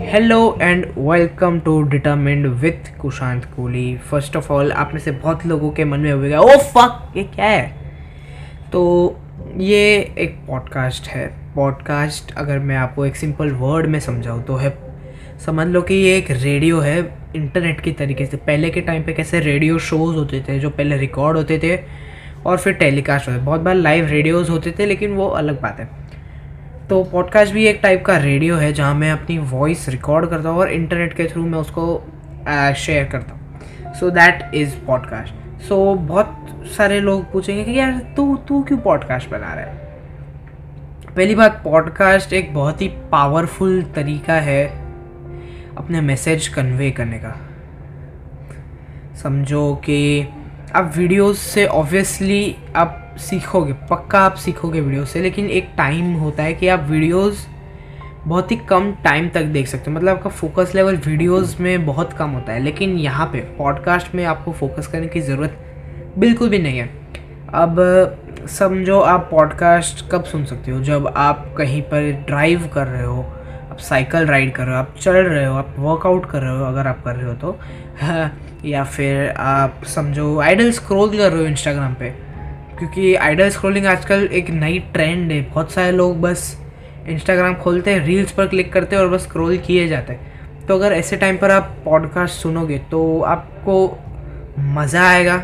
Hello and welcome to determined with Kushant Kohli first of all आप में से बहुत लोगों के मन में होगा ओ फक ये क्या है? तो ये एक पॉडकास्ट है। पॉडकास्ट अगर मैं आपको एक सिंपल वर्ड में समझाऊँ तो है, समझ लो कि ये एक रेडियो है इंटरनेट की तरीके से। पहले के टाइम पे कैसे रेडियो शोज़ होते थे, जो पहले रिकॉर्ड होते थे, और फिर टेलीकास्ट होते बहुत बार लाइव रेडियोज़ होते थे, लेकिन वो अलग बात है। तो पॉडकास्ट भी एक टाइप का रेडियो है जहाँ मैं अपनी वॉइस रिकॉर्ड करता हूँ और इंटरनेट के थ्रू मैं उसको शेयर करता हूँ। So that is podcast so बहुत सारे लोग पूछेंगे कि यार तू तू क्यों पॉडकास्ट बना रहा है? पहली बात पॉडकास्ट एक बहुत ही पावरफुल तरीका है अपने मैसेज कन्वे करने का। समझो कि आप वीडियोस से ऑब्वियसली आप सीखोगे, पक्का आप सीखोगे वीडियो से, लेकिन एक टाइम होता है कि आप वीडियोस बहुत ही कम टाइम तक देख सकते हो। मतलब आपका फोकस लेवल वीडियोस में बहुत कम होता है, लेकिन यहाँ पे पॉडकास्ट में आपको फोकस करने की ज़रूरत बिल्कुल भी नहीं है। अब, समझो आप पॉडकास्ट कब सुन सकते हो? जब आप कहीं पर ड्राइव कर रहे हो, आप साइकिल राइड कर रहे हो, आप चल रहे हो, आप वर्कआउट कर रहे हो, अगर आप कर रहे हो तो या फिर आप, समझो आइडल स्क्रोल कर रहे हो इंस्टाग्राम पे क्योंकि आइडल स्क्रोलिंग आजकल एक नई ट्रेंड है। बहुत सारे लोग बस इंस्टाग्राम खोलते हैं रील्स पर क्लिक करते हैं और बस स्क्रोल किए जाते हैं। तो अगर ऐसे टाइम पर आप पॉडकास्ट सुनोगे तो आपको मज़ा आएगा।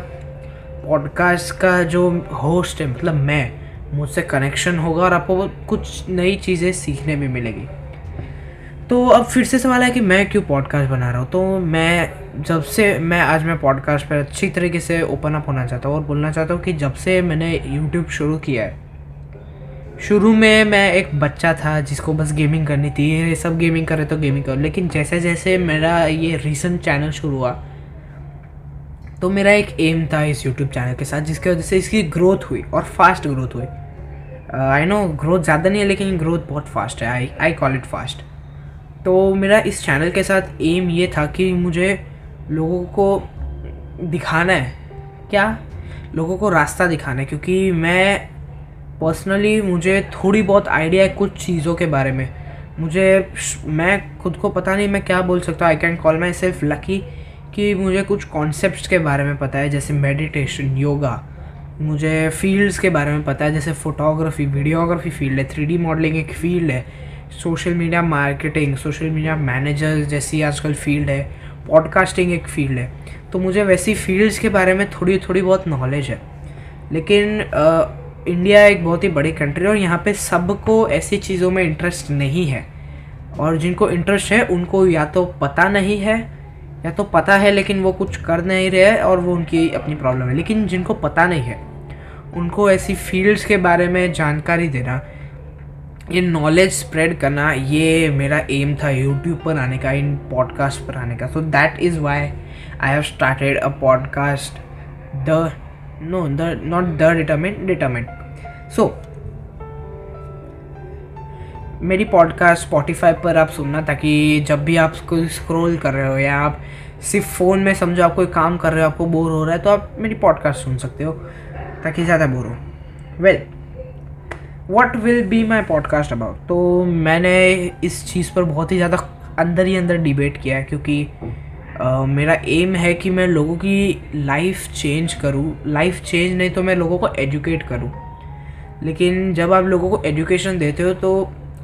पॉडकास्ट का जो होस्ट है मतलब मैं, मुझसे कनेक्शन होगा और आपको कुछ नई चीज़ें सीखने में मिलेगी। तो अब फिर से सवाल है कि मैं क्यों पॉडकास्ट बना रहा हूँ? तो मैं जब से मैं, आज मैं पॉडकास्ट पर अच्छी तरीके से ओपन अप होना चाहता हूँ और बोलना चाहता हूँ कि जब से मैंने यूट्यूब शुरू किया है, शुरू में मैं एक बच्चा था जिसको बस गेमिंग करनी थी। ये सब गेमिंग करे तो गेमिंग करो। लेकिन जैसे जैसे मेरा ये रीसेंट चैनल शुरू हुआ तो मेरा एक एम था इस यूट्यूब चैनल के साथ, जिसकी वजह से इसकी ग्रोथ हुई और फास्ट ग्रोथ हुई। आई नो ग्रोथ ज़्यादा नहीं है, लेकिन ग्रोथ बहुत फास्ट है। I I call it fast तो मेरा इस चैनल के साथ एम ये था कि मुझे लोगों को दिखाना है। क्या? लोगों को रास्ता दिखाना है, क्योंकि मैं पर्सनली मुझे थोड़ी बहुत आइडिया है कुछ चीज़ों के बारे में। मुझे मैं खुद को पता नहीं, मैं क्या बोल सकता हूँ? I can call myself lucky कि मुझे कुछ कॉन्सेप्ट के बारे में पता है, जैसे मेडिटेशन योगा मुझे फील्ड्स के बारे में पता है, जैसे फ़ोटोग्राफी वीडियोग्राफी फ़ील्ड है थ्री मॉडलिंग एक फ़ील्ड है। Social media marketing social media manager जैसी आजकल फ़ील्ड है पॉडकास्टिंग एक फ़ील्ड है। तो मुझे वैसी फील्ड्स के बारे में थोड़ी थोड़ी बहुत नॉलेज है। लेकिन आ, इंडिया एक बहुत ही बड़ी कंट्री है और यहाँ पे सबको ऐसी चीज़ों में इंटरेस्ट नहीं है। और जिनको इंटरेस्ट है उनको या तो पता नहीं है या तो पता है लेकिन वो कुछ कर नहीं रहे और वो उनकी अपनी प्रॉब्लम है। लेकिन जिनको पता नहीं है उनको ऐसी फील्ड्स के बारे में जानकारी देना ये नॉलेज स्प्रेड करना ये मेरा एम था यूट्यूब पर आने का इन पॉडकास्ट पर आने का। So that is why I have started a podcast the no the not the determined determined so मेरी पॉडकास्ट स्पॉटिफाई पर आप सुनना ताकि जब भी आप कोई स्क्रॉल कर रहे हो या आप सिर्फ़ फ़ोन में समझो आप कोई काम कर रहे हो आपको बोर हो रहा है तो आप मेरी पॉडकास्ट सुन सकते हो ताकि ज़्यादा बोर हो। Well well, what will be my podcast about तो मैंने इस चीज़ पर बहुत ही ज़्यादा अंदर ही अंदर डिबेट किया है क्योंकि uh, मेरा एम है कि मैं लोगों की लाइफ चेंज करूँ। लाइफ चेंज नहीं तो मैं लोगों को एजुकेट करूँ। लेकिन जब आप लोगों को एजुकेशन देते हो तो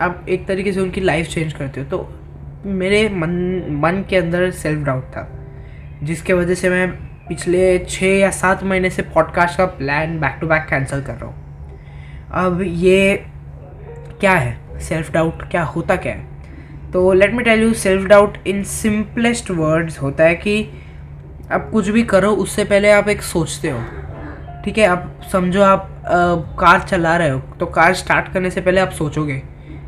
आप एक तरीके से उनकी लाइफ चेंज करते हो। तो मेरे मन मन के अंदर सेल्फ डाउट था जिसके वजह से मैं पिछले छः या सात महीने से पॉडकास्ट का plan back to back cancel कर रहा हूँ। अब ये क्या है? सेल्फ डाउट क्या होता क्या है? तो let me tell you self doubt in simplest words होता है कि आप कुछ भी करो उससे पहले आप एक सोचते हो। ठीक है? आप समझो आप आ, कार चला रहे हो तो कार स्टार्ट करने से पहले आप सोचोगे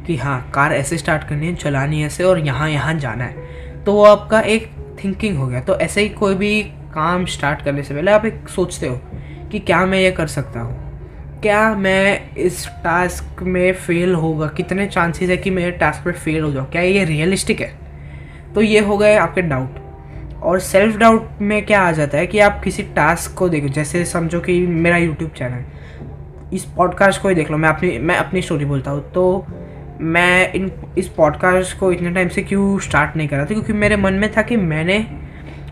कि हाँ कार ऐसे स्टार्ट करनी है चलानी ऐसे और यहाँ यहाँ जाना है। तो वो आपका एक थिंकिंग हो गया। तो ऐसे ही कोई भी काम स्टार्ट करने से पहले आप एक सोचते हो कि क्या मैं ये कर सकता हूँ। क्या मैं इस टास्क में फ़ेल होगा? कितने चांसेस है कि मैं टास्क में फ़ेल हो जाऊँ? क्या ये रियलिस्टिक है? तो ये हो गए आपके डाउट और सेल्फ डाउट में क्या आ जाता है कि आप किसी टास्क को देखो, जैसे समझो कि मेरा यूट्यूब चैनल इस पॉडकास्ट को ही देख लो। मैं अपनी मैं अपनी स्टोरी बोलता हूँ। तो मैं इन, इस पॉडकास्ट को इतने टाइम से क्यों स्टार्ट नहीं करा था? क्योंकि मेरे मन में था कि मैंने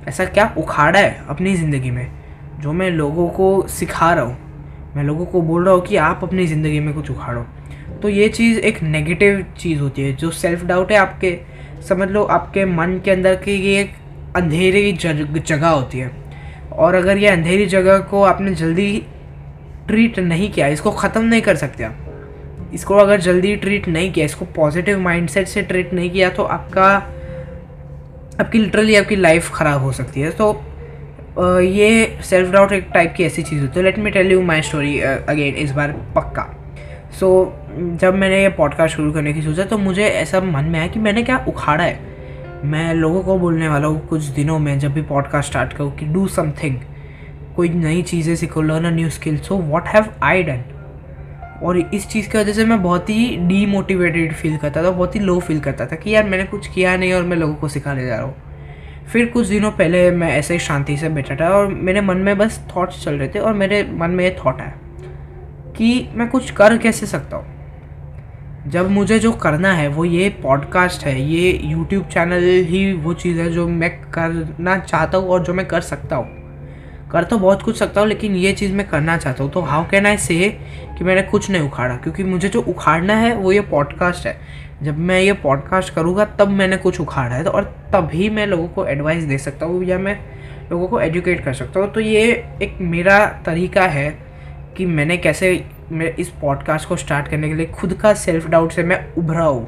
ऐसा क्या उखाड़ा है अपनी ज़िंदगी में, जो मैं लोगों को सिखा रहा हूँ। मैं लोगों को बोल रहा हूँ कि आप अपनी ज़िंदगी में कुछ उखाड़ो। तो ये चीज़ एक नेगेटिव चीज़ होती है, जो सेल्फ डाउट है आपके, समझ लो आपके मन के अंदर की ये एक अंधेरी जगह होती है। और अगर ये अंधेरी जगह को आपने जल्दी ट्रीट नहीं किया, इसको ख़त्म नहीं कर सकते आप। इसको अगर जल्दी ट्रीट नहीं किया, इसको पॉजिटिव माइंडसेट से ट्रीट नहीं किया तो आपका, आपकी लिटरली आपकी लाइफ ख़राब हो सकती है। तो ये सेल्फ डाउट एक टाइप की ऐसी चीज़ होती है। Let me tell you my story again इस बार पक्का। सो so, जब मैंने ये पॉडकास्ट शुरू करने की सोचा तो मुझे ऐसा मन में आया कि मैंने क्या उखाड़ा है। मैं लोगों को बोलने वाला हूँ कुछ दिनों में जब भी पॉडकास्ट स्टार्ट करूँ कि डू समथिंग कोई नई चीज़ें सीखो learn a new skill so what have I done और इस चीज़ की वजह से मैं बहुत ही डीमोटिवेटेड फील करता था बहुत ही लो फील करता था कि यार मैंने कुछ किया नहीं और मैं लोगों को सिखाने जा रहा हूँ। फिर कुछ दिनों पहले मैं ऐसे ही शांति से बैठा था और मेरे मन में बस थॉट्स चल रहे थे और मेरे मन में ये थॉट है कि मैं कुछ कर कैसे सकता हूँ? जब मुझे जो करना है, वो ये पॉडकास्ट है, ये यूट्यूब चैनल ही वो चीज़ है जो मैं करना चाहता हूँ और जो मैं कर सकता हूँ। कर तो बहुत कुछ सकता हूँ, लेकिन ये चीज़ मैं करना चाहता हूँ। तो हाउ कैन आई से कि मैंने कुछ नहीं उखाड़ा? क्योंकि मुझे जो उखाड़ना है, वो ये पॉडकास्ट है। जब मैं ये पॉडकास्ट करूँगा, तब मैंने कुछ उखाड़ा है। तो और तभी मैं लोगों को एडवाइस दे सकता हूँ या मैं लोगों को एजुकेट कर सकता हूँ। तो ये एक मेरा तरीका है कि मैंने कैसे मैं इस पॉडकास्ट को स्टार्ट करने के लिए खुद का सेल्फ डाउट से मैं उभरा हूँ।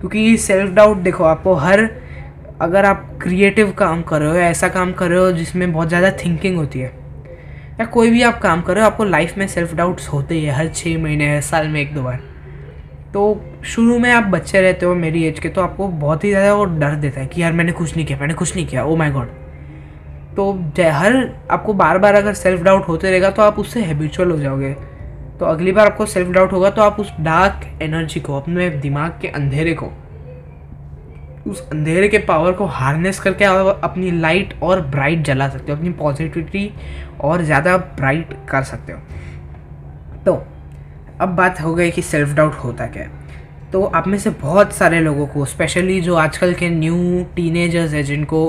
क्योंकि सेल्फ डाउट देखो, आपको हर अगर आप क्रिएटिव काम कर रहे हो, ऐसा काम कर रहे हो जिसमें बहुत ज़्यादा थिंकिंग होती है, या कोई भी आप काम कर रहे हो, आपको लाइफ में सेल्फ डाउट्स होते ही है, हर छः महीने, हर साल में एक दो बार। तो शुरू में आप बच्चे रहते हो मेरी एज के तो आपको बहुत ही ज़्यादा वो डर देता है कि यार मैंने कुछ नहीं किया, मैंने कुछ नहीं किया ओ माई गॉड तो हर आपको बार बार अगर सेल्फ डाउट होते रहेगा तो आप उससे हैबिचुअल हो जाओगे। तो अगली बार आपको सेल्फ डाउट होगा तो आप उस डार्क एनर्जी को, अपने दिमाग के अंधेरे को उस अंधेरे के पावर को हार्नेस करके आप अपनी लाइट और ब्राइट जला सकते हो, अपनी पॉजिटिविटी और ज़्यादा ब्राइट कर सकते हो। तो अब बात हो गई कि सेल्फ डाउट होता क्या है। तो आप में से बहुत सारे लोगों को स्पेशली जो आजकल के न्यू टीनेजर्स हैं, जिनको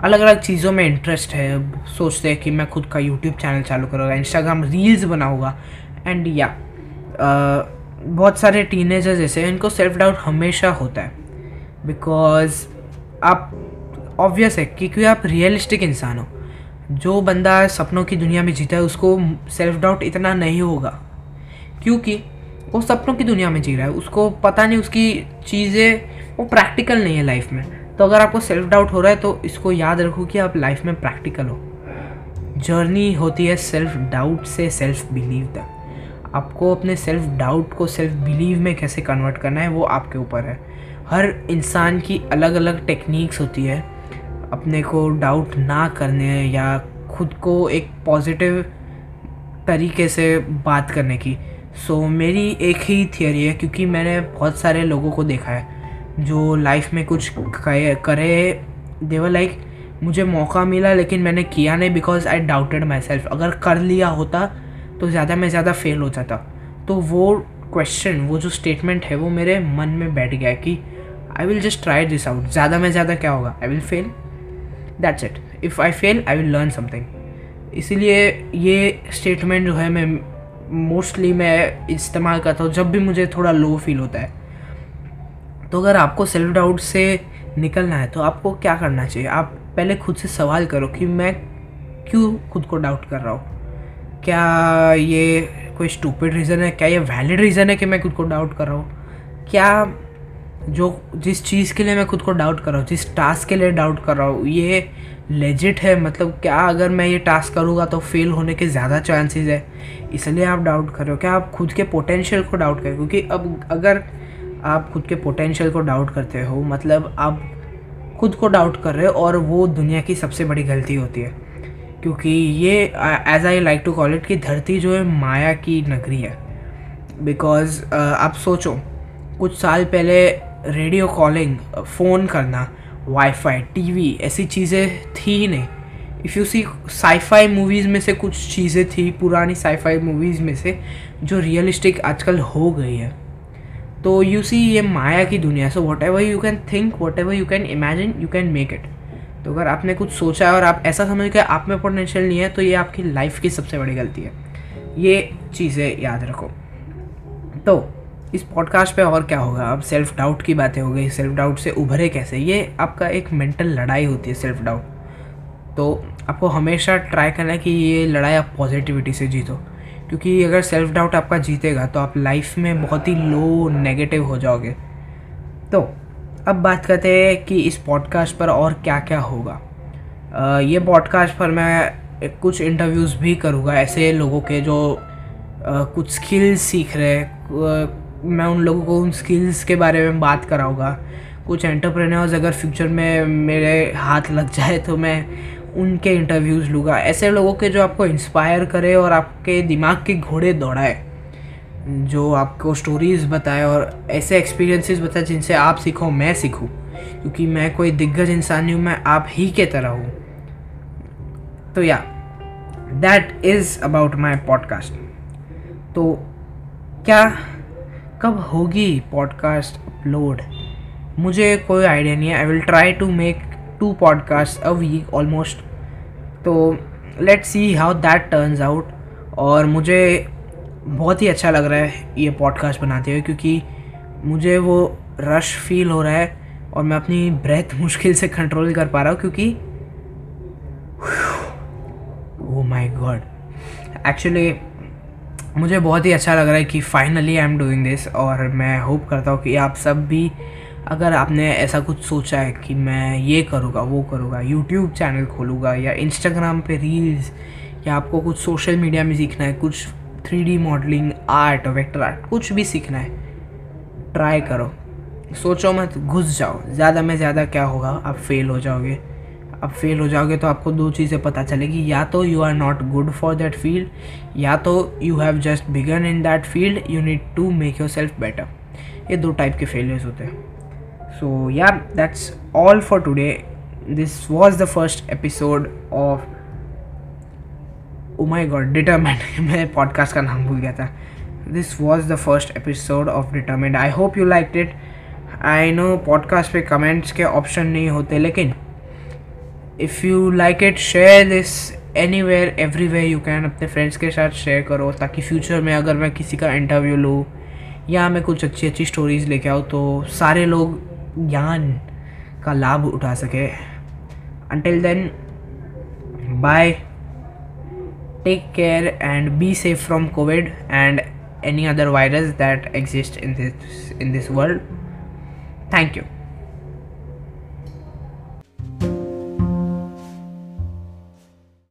अलग अलग चीज़ों में इंटरेस्ट है, सोचते हैं कि मैं खुद का यूट्यूब चैनल चालू करूँगा इंस्टाग्राम रील्स बनाऊँगा एंड या बहुत सारे टीनेजर्स ऐसे हैं, इनको सेल्फ डाउट हमेशा होता है। बिकॉज़ आप ऑब्वियस है क्योंकि आप रियलिस्टिक इंसान हो। जो बंदा सपनों की दुनिया में जीता है, उसको सेल्फ डाउट इतना नहीं होगा। क्योंकि वो सपनों की दुनिया में जी रहा है, उसको पता नहीं उसकी चीज़ें, वो प्रैक्टिकल नहीं है लाइफ में। तो अगर आपको सेल्फ डाउट हो रहा है तो इसको याद रखो कि आप लाइफ में प्रैक्टिकल हो। जर्नी होती है सेल्फ डाउट से सेल्फ बिलीव तक। आपको अपने सेल्फ डाउट को सेल्फ बिलीव में कैसे कन्वर्ट करना है, वो आपके ऊपर है। हर इंसान की अलग अलग टेक्निक्स होती है। अपने को डाउट ना करने या खुद को एक पॉजिटिव तरीके से बात करने की। सो so, मेरी एक ही थियोरी है क्योंकि मैंने बहुत सारे लोगों को देखा है जो लाइफ में कुछ करे। देवर लाइक मुझे मौका मिला लेकिन मैंने किया नहीं because I doubted myself अगर कर लिया होता तो ज़्यादा में ज़्यादा फेल हो जाता। तो वो क्वेश्चन वो जो स्टेटमेंट है वो मेरे मन में बैठ गया कि I will just try this out ज़्यादा में ज़्यादा क्या होगा? I will fail that's it if I fail I will learn something इसीलिए ये स्टेटमेंट जो है मैं मोस्टली मैं इस्तेमाल करता हूँ जब भी मुझे थोड़ा लो फील होता है। तो अगर आपको सेल्फ डाउट से निकलना है तो आपको क्या करना चाहिए? आप पहले खुद से सवाल करो कि मैं क्यों खुद को डाउट कर रहा हूँ? क्या ये कोई स्टूपिड रीज़न है? क्या ये वैलिड रीज़न है कि मैं खुद को डाउट कर रहा हूँ? क्या जो जिस चीज़ के लिए मैं खुद को डाउट कर रहा हूँ जिस टास्क के लिए डाउट कर रहा हूँ ये लेजिट है। मतलब क्या अगर मैं ये टास्क करूँगा तो फेल होने के ज़्यादा चांसेस है। इसलिए आप डाउट कर रहे हो। क्या आप खुद के पोटेंशियल को डाउट करें क्योंकि अब अगर आप खुद के पोटेंशियल को डाउट करते हो मतलब आप खुद को डाउट कर रहे हो और वो दुनिया की सबसे बड़ी गलती होती है। क्योंकि ये age I like to call it कि धरती जो है माया की नगरी है। बिकॉज़ uh, आप सोचो कुछ साल पहले रेडियो कॉलिंग फ़ोन करना वाईफाई टीवी ऐसी चीज़ें थी ही नहीं। If you see sci fi movies में से कुछ चीज़ें थी, पुरानी साईफाई मूवीज़ में से, जो रियलिस्टिक आजकल हो गई है। तो यू सी ये माया की दुनिया so whatever you can think whatever you can imagine you can make it तो अगर आपने कुछ सोचा है और आप ऐसा समझ के आप में पोटेंशियल नहीं है तो ये आपकी लाइफ की सबसे बड़ी गलती है। ये चीज़ें याद रखो। तो इस पॉडकास्ट पे और क्या होगा? अब सेल्फ डाउट की बातें हो गई। सेल्फ डाउट से उभरे कैसे? ये आपका एक मेंटल लड़ाई होती है सेल्फ डाउट तो आपको हमेशा ट्राई करना है कि ये लड़ाई आप पॉजिटिविटी से जीतो। क्योंकि अगर सेल्फ डाउट आपका जीतेगा तो आप लाइफ में बहुत ही लो नेगेटिव हो जाओगे। तो अब बात करते हैं कि इस पॉडकास्ट पर और क्या क्या होगा। आ, ये पॉडकास्ट पर मैं कुछ इंटरव्यूज़ भी करूँगा ऐसे लोगों के जो आ, कुछ स्किल्स सीख रहे मैं उन लोगों को उन स्किल्स के बारे में बात कराऊँगा। कुछ एंटरप्रेन्योर्स अगर फ्यूचर में मेरे हाथ लग जाए तो मैं उनके इंटरव्यूज़ लूँगा। ऐसे लोगों के जो आपको इंस्पायर करे और आपके दिमाग के घोड़े दौड़ाए, जो आपको स्टोरीज़ बताए और ऐसे एक्सपीरियंसेस बताए जिनसे आप सीखो, मैं सीखूँ। क्योंकि मैं कोई दिग्गज इंसान नहीं हूँ, मैं आप ही के तरह हूँ। तो yeah that is about my podcast तो क्या कब होगी पॉडकास्ट अपलोड मुझे कोई आइडिया नहीं है। I will try to make two podcast a week almost तो let's see how that turns out और मुझे बहुत ही अच्छा लग रहा है ये पॉडकास्ट बनाते हुए, क्योंकि मुझे वो रश फील हो रहा है और मैं अपनी ब्रेथ मुश्किल से कंट्रोल कर पा रहा हूँ, क्योंकि ओ माय गॉड एक्चुअली मुझे बहुत ही अच्छा लग रहा है कि finally I am doing this और मैं होप करता हूँ कि आप सब भी, अगर आपने ऐसा कुछ सोचा है कि मैं ये करूँगा, वो करूँगा यूट्यूब चैनल खोलूँगा या इंस्टाग्राम पे रील्स या आपको कुछ सोशल मीडिया में सीखना है, कुछ three modelling art vector art कुछ भी सीखना है ट्राई करो। सोचो मत, घुस जाओ। ज़्यादा में ज़्यादा क्या होगा? आप फेल हो जाओगे। अब फेल हो जाओगे तो आपको दो चीज़ें पता चलेगी। या तो you are not good for that field या तो you have just began in that field you need to make yourself better ये दो टाइप के फेलियर्स होते हैं। So yeah that's all for today this was the first episode of oh my god determined मैं podcast का नाम भूल गया था। This was the first episode of determined I hope you like it I no podcast पे comments के option नहीं होते, लेकिन if you like it share this anywhere everywhere you can अपने फ्रेंड्स के साथ शेयर करो ताकि फ्यूचर में अगर मैं किसी का इंटरव्यू लूँ या मैं कुछ अच्छी अच्छी स्टोरीज़ लेके आऊँ तो सारे लोग ज्ञान का लाभ उठा सके। Until then bye take care and be safe from covid and any other virus that exist in this in this world thank you